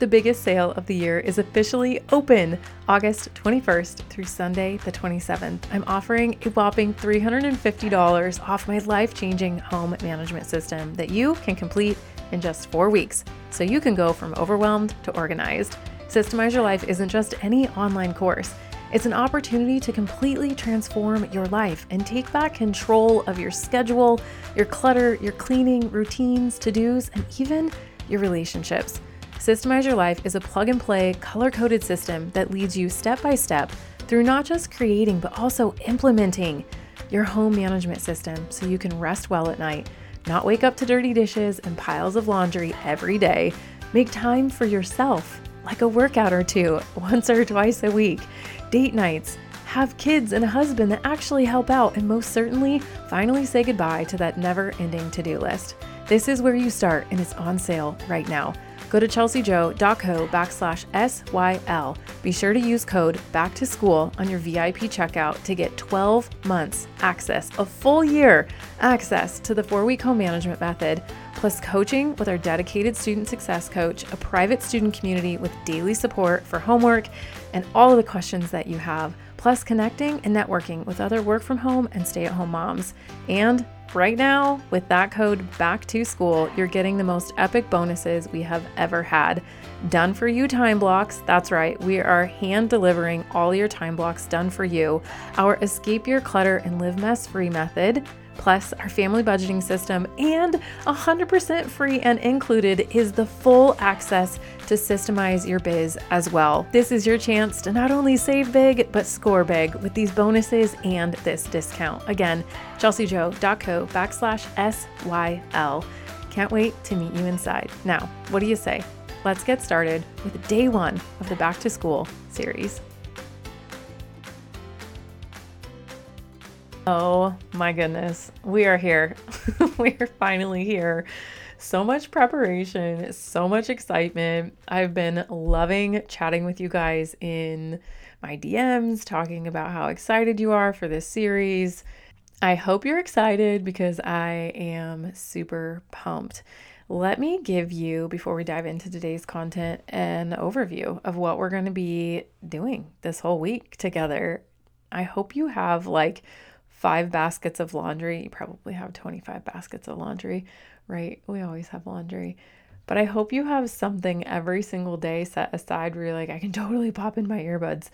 The biggest sale of the year is officially open August 21st through Sunday, the 27th. I'm offering a whopping $350 off my life changing home management system that you can complete in just four weeks so you can go from overwhelmed to organized. Systemize Your Life isn't just any online course. It's an opportunity to completely transform your life and take back control of your schedule, your clutter, your cleaning, routines, to dos, and even your relationships. Systemize Your Life is a plug and play, color coded system that leads you step by step through not just creating, but also implementing your home management system so you can rest well at night, not wake up to dirty dishes and piles of laundry every day. Make time for yourself, like a workout or two, once or twice a week date nights, have kids and a husband that actually help out, and most certainly, finally say goodbye to that never ending to do list. This is where you start, and it's on sale right now. Go to chelsijo.co backslash SYL. Be sure to use code back to school on your VIP checkout to get 12 months access, a full year access to the four week home management method, plus coaching with our dedicated student success coach, a private student community with daily support for homework and all of the questions that you have, plus connecting and networking with other work from home and stay at home moms. And right now, with that code back to school, you're getting the most epic bonuses we have ever had. Done for you time blocks. That's right, we are hand delivering all your time blocks done for you. Our Escape Your Clutter and Live Mess Free method plus our family budgeting system, and 100% free and included is the full access to systemize your biz as well. This is your chance to not only save big, but score big with these bonuses and this discount. Again, chelsijo.co backslash SYL. Can't wait to meet you inside. Now, what do you say? Let's get started with day one of the Back to School series. Oh my goodness, we are here. we are finally here. So much preparation, so much excitement. I've been loving chatting with you guys in my DMs, talking about how excited you are for this series. I hope you're excited because I am super pumped. Let me give you, before we dive into today's content, an overview of what we're going to be doing this whole week together. I hope you have like five baskets of laundry. You probably have 25 baskets of laundry, right? We always have laundry. But I hope you have something every single day set aside where you're like, I can totally pop in my earbuds.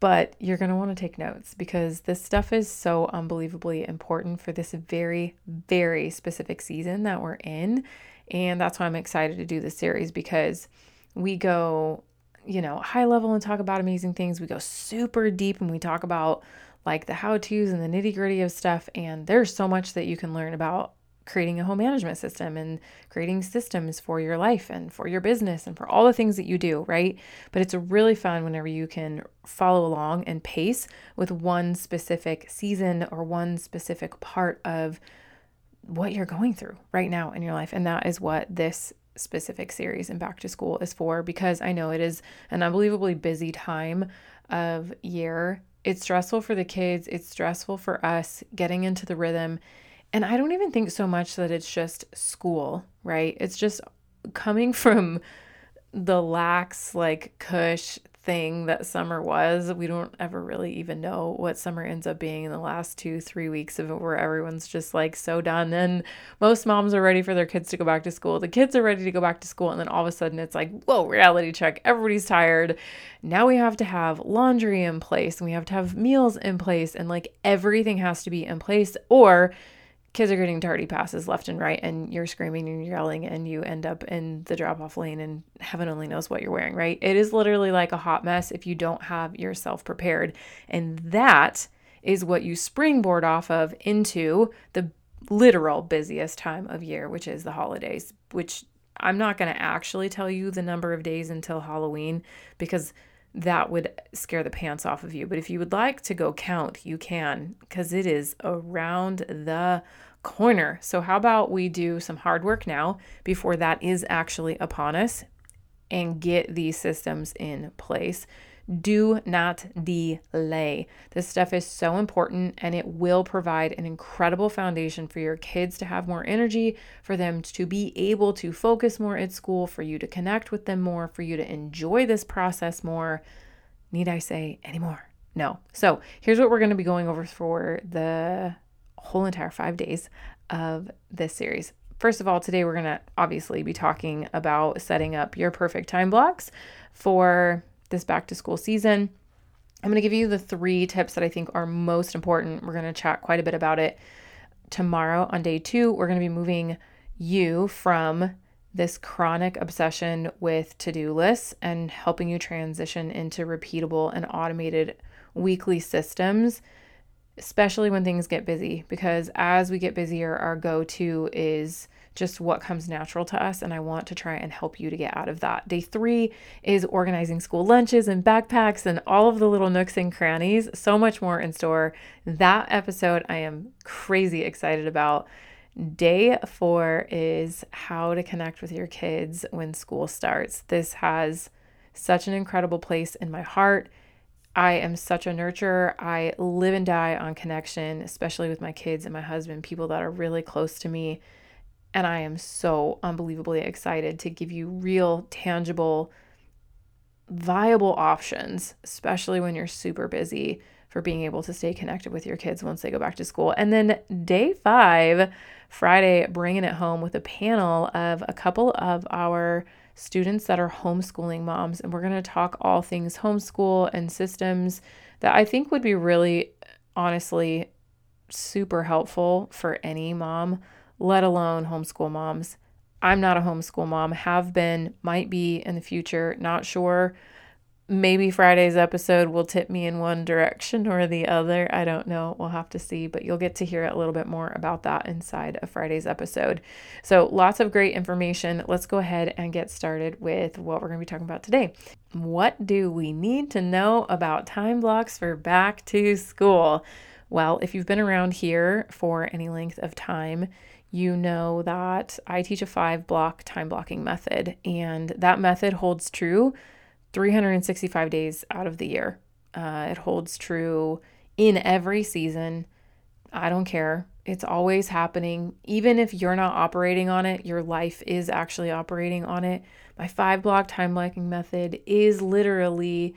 But you're going to want to take notes because this stuff is so unbelievably important for this very, very specific season that we're in. And that's why I'm excited to do this series because we go, you know, high level and talk about amazing things. We go super deep and we talk about like the how to's and the nitty gritty of stuff. And there's so much that you can learn about creating a home management system and creating systems for your life and for your business and for all the things that you do, right? But it's really fun whenever you can follow along and pace with one specific season or one specific part of what you're going through right now in your life. And that is what this specific series and back to school is for because I know it is an unbelievably busy time of year it's stressful for the kids, it's stressful for us getting into the rhythm. And I don't even think so much that it's just school, right? It's just coming from the lax, like, cush thing that summer was. We don't ever really even know what summer ends up being in the last two, three weeks of it, where everyone's just like so done. And most moms are ready for their kids to go back to school. The kids are ready to go back to school. And then all of a sudden it's like, whoa, reality check. Everybody's tired. Now we have to have laundry in place and we have to have meals in place. And like everything has to be in place. Or kids are getting tardy passes left and right and you're screaming and yelling and you end up in the drop off lane and heaven only knows what you're wearing, right? It is literally like a hot mess if you don't have yourself prepared. And that is what you springboard off of into the literal busiest time of year, which is the holidays, which I'm not going to actually tell you the number of days until Halloween because that would scare the pants off of you. But if you would like to go count, you can because it is around the corner. So, how about we do some hard work now before that is actually upon us and get these systems in place Do not delay. This stuff is so important and it will provide an incredible foundation for your kids to have more energy, for them to be able to focus more at school, for you to connect with them more, for you to enjoy this process more. Need I say anymore? No. So here's what we're going to be going over for the whole entire five days of this series. First of all, today we're going to obviously be talking about setting up your perfect time blocks for this back to school season. I'm going to give you the three tips that I think are most important. We're going to chat quite a bit about it tomorrow on day two. We're going to be moving you from this chronic obsession with to do lists and helping you transition into repeatable and automated weekly systems, especially when things get busy. Because as we get busier, our go to is just what comes natural to us. And I want to try and help you to get out of that. Day three is organizing school lunches and backpacks and all of the little nooks and crannies. So much more in store. That episode I am crazy excited about. Day four is how to connect with your kids when school starts. This has such an incredible place in my heart. I am such a nurturer. I live and die on connection, especially with my kids and my husband, people that are really close to me. And I am so unbelievably excited to give you real, tangible, viable options, especially when you're super busy for being able to stay connected with your kids once they go back to school. And then day five, Friday, bringing it home with a panel of a couple of our students that are homeschooling moms. And we're going to talk all things homeschool and systems that I think would be really, honestly, super helpful for any mom, let alone homeschool moms. I'm not a homeschool mom, have been, might be in the future, not sure maybe Friday's episode will tip me in one direction or the other. I don't know. We'll have to see, but you'll get to hear a little bit more about that inside of Friday's episode. So, lots of great information. Let's go ahead and get started with what we're going to be talking about today. What do we need to know about time blocks for back to school? Well, if you've been around here for any length of time, you know that I teach a five block time blocking method, and that method holds true 365 days out of the year. Uh, it holds true in every season. I don't care. It's always happening. Even if you're not operating on it, your life is actually operating on it. My five block time blocking method is literally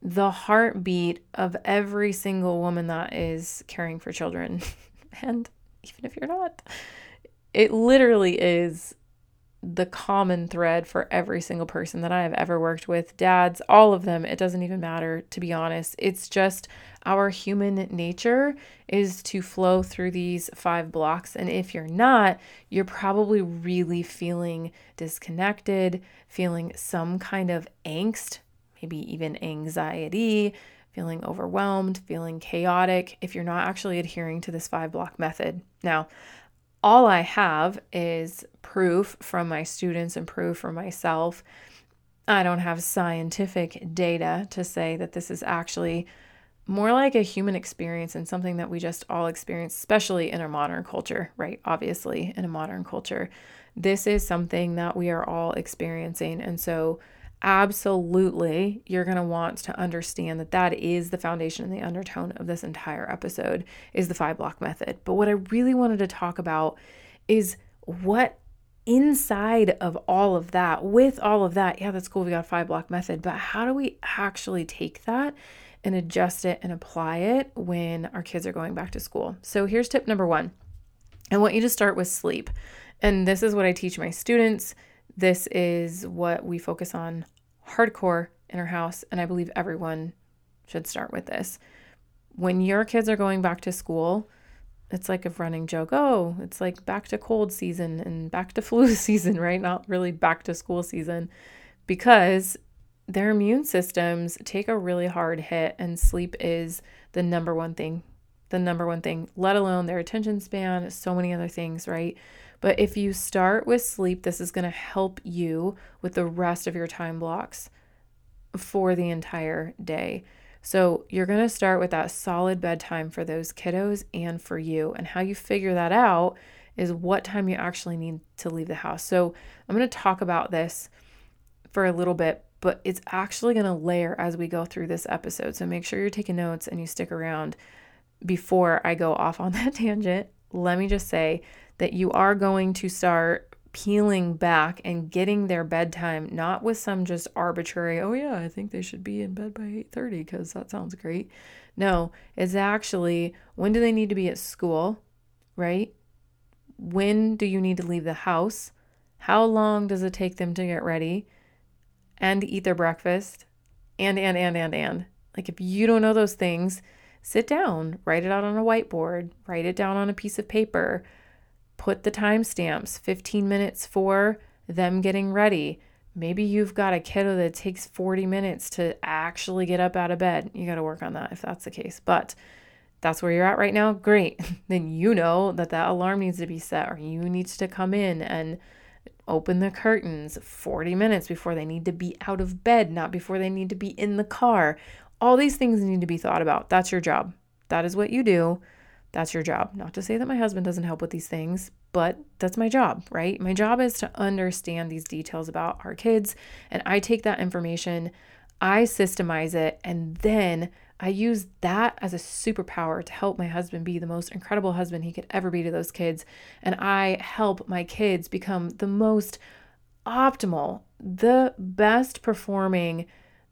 the heartbeat of every single woman that is caring for children. and even if you're not, it literally is the common thread for every single person that I have ever worked with, dads, all of them, it doesn't even matter, to be honest. It's just our human nature is to flow through these five blocks. And if you're not, you're probably really feeling disconnected, feeling some kind of angst, maybe even anxiety, feeling overwhelmed, feeling chaotic, if you're not actually adhering to this five block method. Now, all I have is proof from my students and proof from myself. I don't have scientific data to say that this is actually more like a human experience and something that we just all experience, especially in a modern culture, right? Obviously, in a modern culture. This is something that we are all experiencing. And so, absolutely. You're going to want to understand that that is the foundation and the undertone of this entire episode is the five block method. But what i really wanted to talk about is what inside of all of that with all of that yeah that's cool we got a five block method but how do we actually take that and adjust it and apply it when our kids are going back to school? So here's tip number one. I want you to start with sleep. And this is what i teach my students this is what we focus on hardcore in our house, and I believe everyone should start with this. When your kids are going back to school, it's like a running joke. Oh, it's like back to cold season and back to flu season, right? Not really back to school season because their immune systems take a really hard hit, and sleep is the number one thing, the number one thing, let alone their attention span, so many other things, right? But if you start with sleep, this is going to help you with the rest of your time blocks for the entire day. So you're going to start with that solid bedtime for those kiddos and for you. And how you figure that out is what time you actually need to leave the house. So I'm going to talk about this for a little bit but it's actually going to layer as we go through this episode. So make sure you're taking notes and you stick around before I go off on that tangent. Let me just say that you are going to start peeling back and getting their bedtime not with some just arbitrary oh yeah i think they should be in bed by 8.30 because that sounds great. No it's actually when do they need to be at school right? When do you need to leave the house? How long does it take them to get ready and eat their breakfast? And and and and and. Like if you don't know those things sit down write it out on a whiteboard write it down on a piece of paper put the timestamps 15 minutes for them getting ready. Maybe you've got a kiddo that takes 40 minutes to actually get up out of bed. You got to work on that if that's the case. But that's where you're at right now. Great. then you know that that alarm needs to be set or you need to come in and open the curtains 40 minutes before they need to be out of bed, not before they need to be in the car. All these things need to be thought about. That's your job. That is what you do. That's your job. Not to say that my husband doesn't help with these things, but that's my job, right? My job is to understand these details about our kids, and I take that information, I systemize it, and then I use that as a superpower to help my husband be the most incredible husband he could ever be to those kids. And I help my kids become the most optimal, the best performing,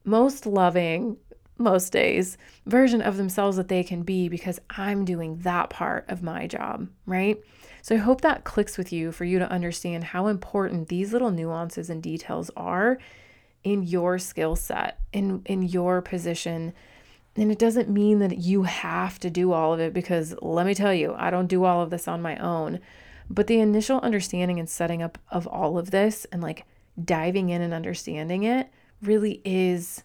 most loving, most days version of themselves that they can be because I'm doing that part of my job, right? So I hope that clicks with you for you to understand how important these little nuances and details are in your skill set, in in your position. And it doesn't mean that you have to do all of it because let me tell you, I don't do all of this on my own. But the initial understanding and setting up of all of this and like diving in and understanding it really is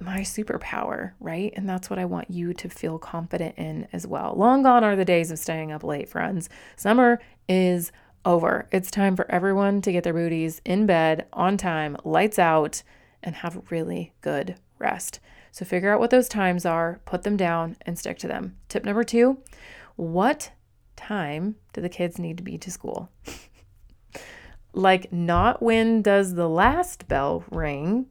my superpower, right? And that's what I want you to feel confident in as well. Long gone are the days of staying up late, friends. Summer is over. It's time for everyone to get their booties in bed on time, lights out, and have really good rest. So figure out what those times are, put them down, and stick to them. Tip number two what time do the kids need to be to school? like, not when does the last bell ring,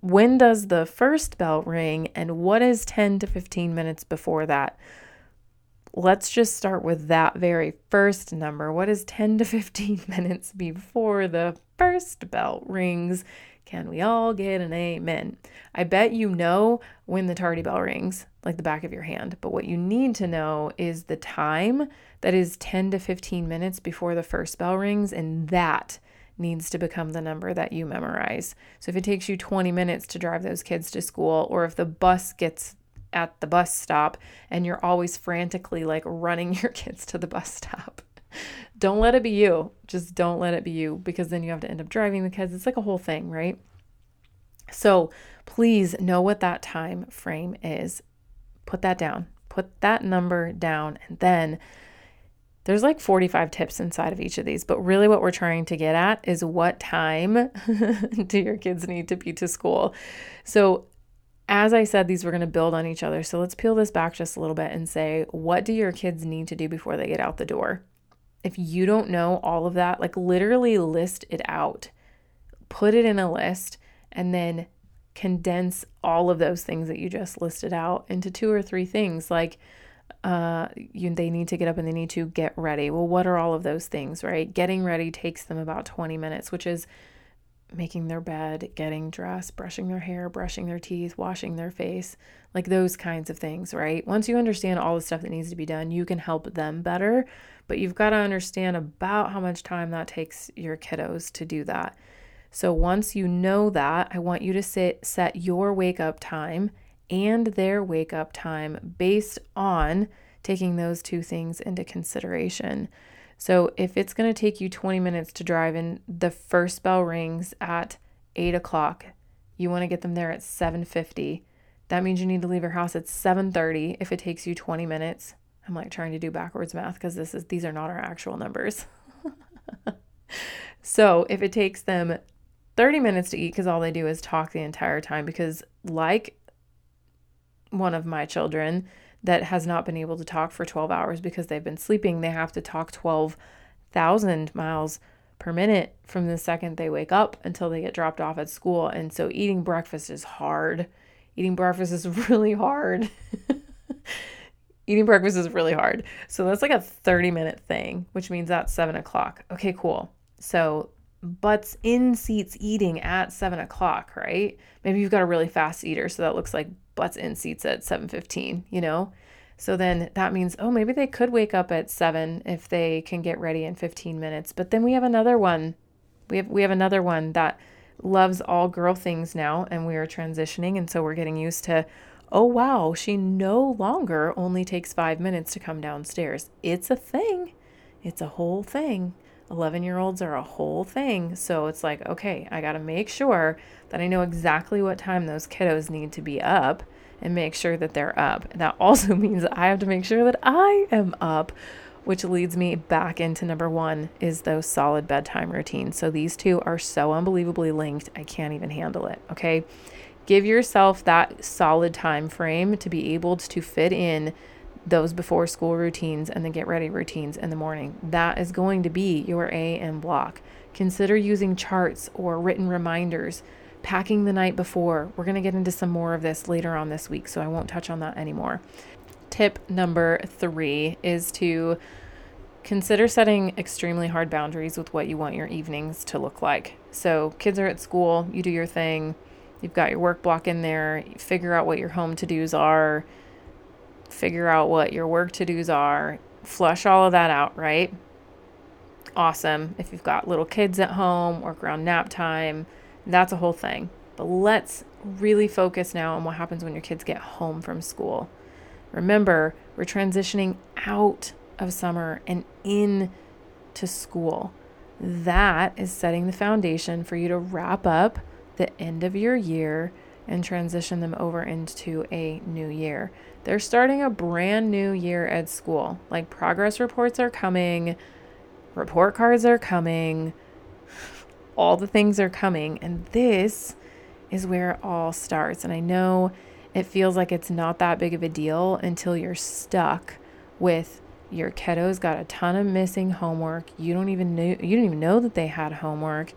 when does the first bell ring and what is 10 to 15 minutes before that? Let's just start with that very first number. What is 10 to 15 minutes before the first bell rings? Can we all get an amen? I bet you know when the tardy bell rings, like the back of your hand. But what you need to know is the time that is 10 to 15 minutes before the first bell rings, and that needs to become the number that you memorize. So if it takes you 20 minutes to drive those kids to school, or if the bus gets at the bus stop and you're always frantically like running your kids to the bus stop, don't let it be you. Just don't let it be you because then you have to end up driving the kids. It's like a whole thing, right? So please know what that time frame is. Put that down. Put that number down and then there's like 45 tips inside of each of these, but really what we're trying to get at is what time do your kids need to be to school? So, as I said, these were going to build on each other. So, let's peel this back just a little bit and say, what do your kids need to do before they get out the door? If you don't know all of that, like literally list it out, put it in a list, and then condense all of those things that you just listed out into two or three things like uh, you, they need to get up and they need to get ready. Well, what are all of those things, right? Getting ready takes them about 20 minutes, which is making their bed, getting dressed, brushing their hair, brushing their teeth, washing their face, like those kinds of things, right? Once you understand all the stuff that needs to be done, you can help them better, but you've got to understand about how much time that takes your kiddos to do that. So once you know that, I want you to sit, set your wake up time and their wake up time based on taking those two things into consideration. So if it's going to take you 20 minutes to drive and the first bell rings at 8 o'clock, you want to get them there at 7.50. That means you need to leave your house at 7.30 if it takes you 20 minutes. I'm like trying to do backwards math because this is these are not our actual numbers. so if it takes them 30 minutes to eat because all they do is talk the entire time because like one of my children that has not been able to talk for 12 hours because they've been sleeping, they have to talk 12,000 miles per minute from the second they wake up until they get dropped off at school. And so eating breakfast is hard. Eating breakfast is really hard. eating breakfast is really hard. So that's like a 30 minute thing, which means that's seven o'clock. Okay, cool. So butts in seats eating at seven o'clock, right? Maybe you've got a really fast eater, so that looks like butts in seats at 7:15, you know? So then that means, oh, maybe they could wake up at seven if they can get ready in 15 minutes. But then we have another one. We have we have another one that loves all girl things now, and we are transitioning, and so we're getting used to, oh wow, she no longer only takes five minutes to come downstairs. It's a thing. It's a whole thing. 11 year olds are a whole thing. So it's like, okay, I got to make sure that I know exactly what time those kiddos need to be up and make sure that they're up. That also means I have to make sure that I am up, which leads me back into number one is those solid bedtime routines. So these two are so unbelievably linked, I can't even handle it. Okay. Give yourself that solid time frame to be able to fit in those before school routines and the get ready routines in the morning. That is going to be your AM block. Consider using charts or written reminders, packing the night before. We're going to get into some more of this later on this week, so I won't touch on that anymore. Tip number three is to consider setting extremely hard boundaries with what you want your evenings to look like. So, kids are at school, you do your thing, you've got your work block in there, figure out what your home to dos are figure out what your work to dos are, flush all of that out, right? Awesome. If you've got little kids at home, work around nap time, that's a whole thing. But let's really focus now on what happens when your kids get home from school. Remember, we're transitioning out of summer and in to school. That is setting the foundation for you to wrap up the end of your year and transition them over into a new year. They're starting a brand new year at school. Like progress reports are coming, report cards are coming, all the things are coming. And this is where it all starts. And I know it feels like it's not that big of a deal until you're stuck with your kiddos got a ton of missing homework. You don't even know you don't even know that they had homework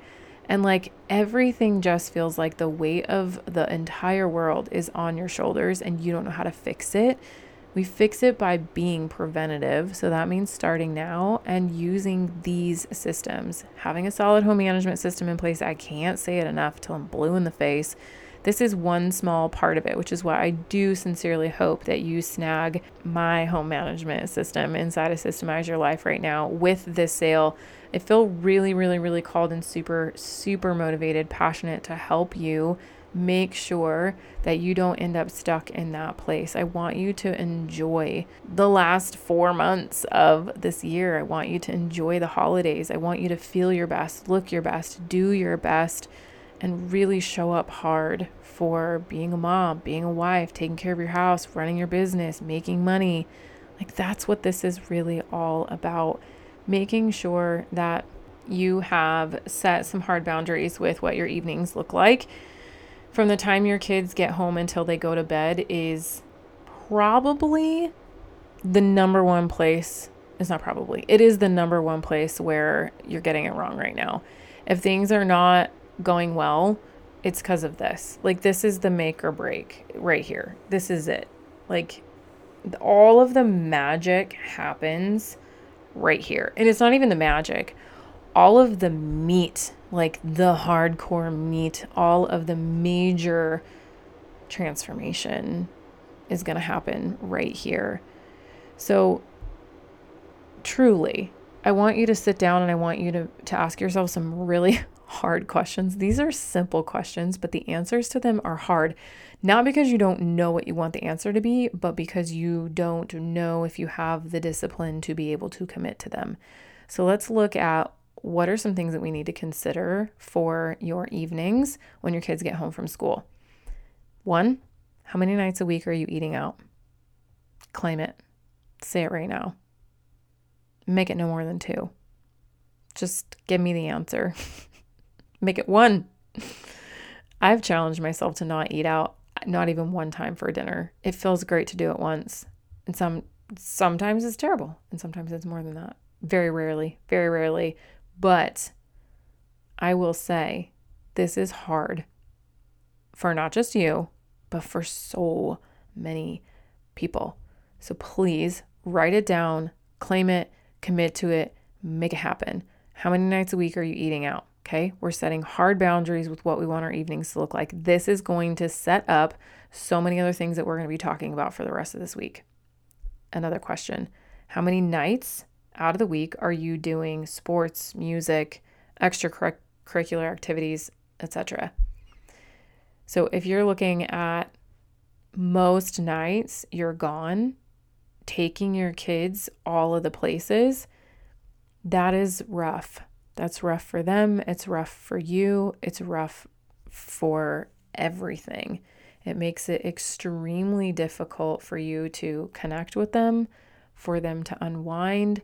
and like everything just feels like the weight of the entire world is on your shoulders and you don't know how to fix it. We fix it by being preventative. So that means starting now and using these systems. Having a solid home management system in place, I can't say it enough till I'm blue in the face. This is one small part of it, which is why I do sincerely hope that you snag my home management system inside of Systemize Your Life right now with this sale I feel really, really, really called and super, super motivated, passionate to help you make sure that you don't end up stuck in that place. I want you to enjoy the last four months of this year. I want you to enjoy the holidays. I want you to feel your best, look your best, do your best, and really show up hard for being a mom, being a wife, taking care of your house, running your business, making money. Like that's what this is really all about making sure that you have set some hard boundaries with what your evenings look like from the time your kids get home until they go to bed is probably the number one place it's not probably it is the number one place where you're getting it wrong right now if things are not going well it's because of this like this is the make or break right here this is it like all of the magic happens right here. And it's not even the magic. All of the meat, like the hardcore meat, all of the major transformation is going to happen right here. So, truly, I want you to sit down and I want you to, to ask yourself some really hard questions. These are simple questions, but the answers to them are hard. Not because you don't know what you want the answer to be, but because you don't know if you have the discipline to be able to commit to them. So let's look at what are some things that we need to consider for your evenings when your kids get home from school. One, how many nights a week are you eating out? Claim it. Say it right now. Make it no more than two. Just give me the answer. Make it one. I've challenged myself to not eat out not even one time for dinner. It feels great to do it once. And some sometimes it's terrible and sometimes it's more than that. Very rarely, very rarely, but I will say this is hard for not just you, but for so many people. So please write it down, claim it, commit to it, make it happen. How many nights a week are you eating out? Okay, we're setting hard boundaries with what we want our evenings to look like. This is going to set up so many other things that we're going to be talking about for the rest of this week. Another question How many nights out of the week are you doing sports, music, extracurricular activities, etc.? So if you're looking at most nights you're gone, taking your kids all of the places, that is rough. That's rough for them. It's rough for you. It's rough for everything. It makes it extremely difficult for you to connect with them, for them to unwind,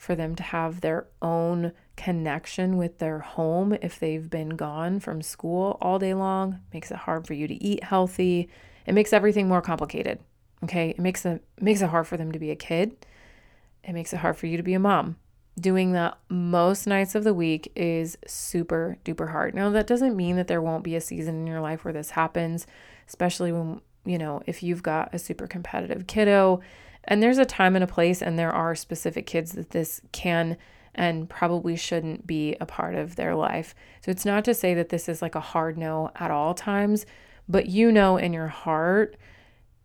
for them to have their own connection with their home if they've been gone from school all day long. Makes it hard for you to eat healthy. It makes everything more complicated. Okay? It makes it makes it hard for them to be a kid. It makes it hard for you to be a mom doing that most nights of the week is super duper hard. Now, that doesn't mean that there won't be a season in your life where this happens, especially when, you know, if you've got a super competitive kiddo. And there's a time and a place, and there are specific kids that this can and probably shouldn't be a part of their life. So it's not to say that this is like a hard no at all times, but you know in your heart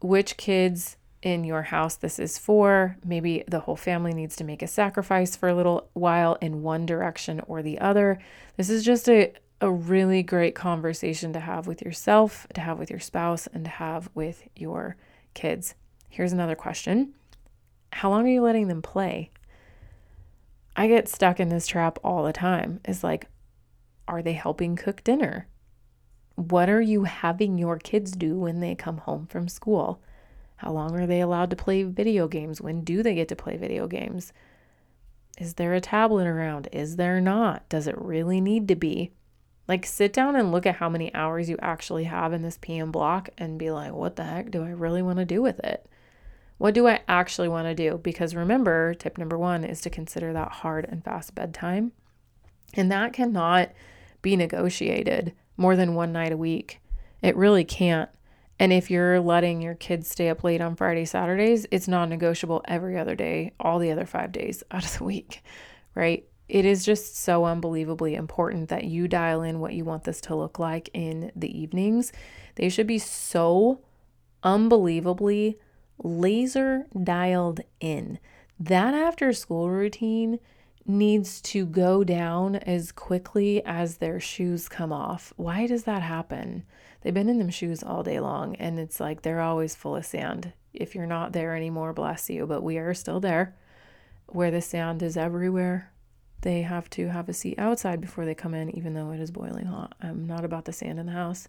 which kids in your house this is for. Maybe the whole family needs to make a sacrifice for a little while in one direction or the other. This is just a, a really great conversation to have with yourself, to have with your spouse, and to have with your kids. Here's another question How long are you letting them play? I get stuck in this trap all the time. Is like, are they helping cook dinner? What are you having your kids do when they come home from school? How long are they allowed to play video games? When do they get to play video games? Is there a tablet around? Is there not? Does it really need to be? Like, sit down and look at how many hours you actually have in this PM block and be like, what the heck do I really want to do with it? What do I actually want to do? Because remember, tip number one is to consider that hard and fast bedtime. And that cannot be negotiated more than one night a week. It really can't. And if you're letting your kids stay up late on Friday, Saturdays, it's non negotiable every other day, all the other five days out of the week, right? It is just so unbelievably important that you dial in what you want this to look like in the evenings. They should be so unbelievably laser dialed in. That after school routine needs to go down as quickly as their shoes come off. Why does that happen? they've been in them shoes all day long and it's like they're always full of sand. If you're not there anymore, bless you, but we are still there where the sand is everywhere. They have to have a seat outside before they come in, even though it is boiling hot. I'm not about the sand in the house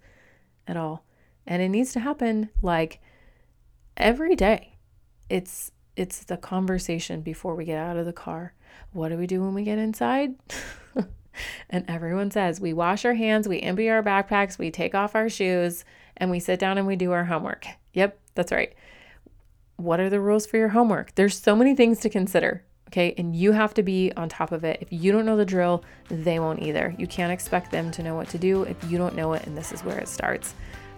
at all. And it needs to happen like every day. It's it's the conversation before we get out of the car. What do we do when we get inside? and everyone says we wash our hands, we empty our backpacks, we take off our shoes, and we sit down and we do our homework. Yep, that's right. What are the rules for your homework? There's so many things to consider. Okay, and you have to be on top of it. If you don't know the drill, they won't either. You can't expect them to know what to do if you don't know it, and this is where it starts.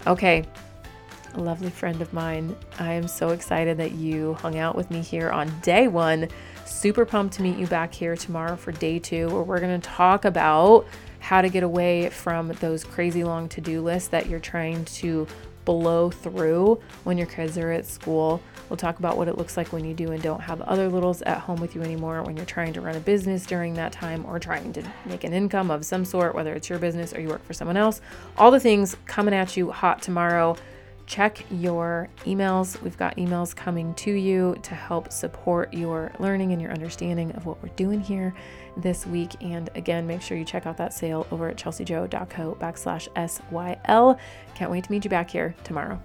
Okay, a lovely friend of mine, I am so excited that you hung out with me here on day one Super pumped to meet you back here tomorrow for day two, where we're going to talk about how to get away from those crazy long to do lists that you're trying to blow through when your kids are at school. We'll talk about what it looks like when you do and don't have other littles at home with you anymore, when you're trying to run a business during that time or trying to make an income of some sort, whether it's your business or you work for someone else. All the things coming at you hot tomorrow check your emails. We've got emails coming to you to help support your learning and your understanding of what we're doing here this week. And again, make sure you check out that sale over at chelsijo.co backslash SYL. Can't wait to meet you back here tomorrow.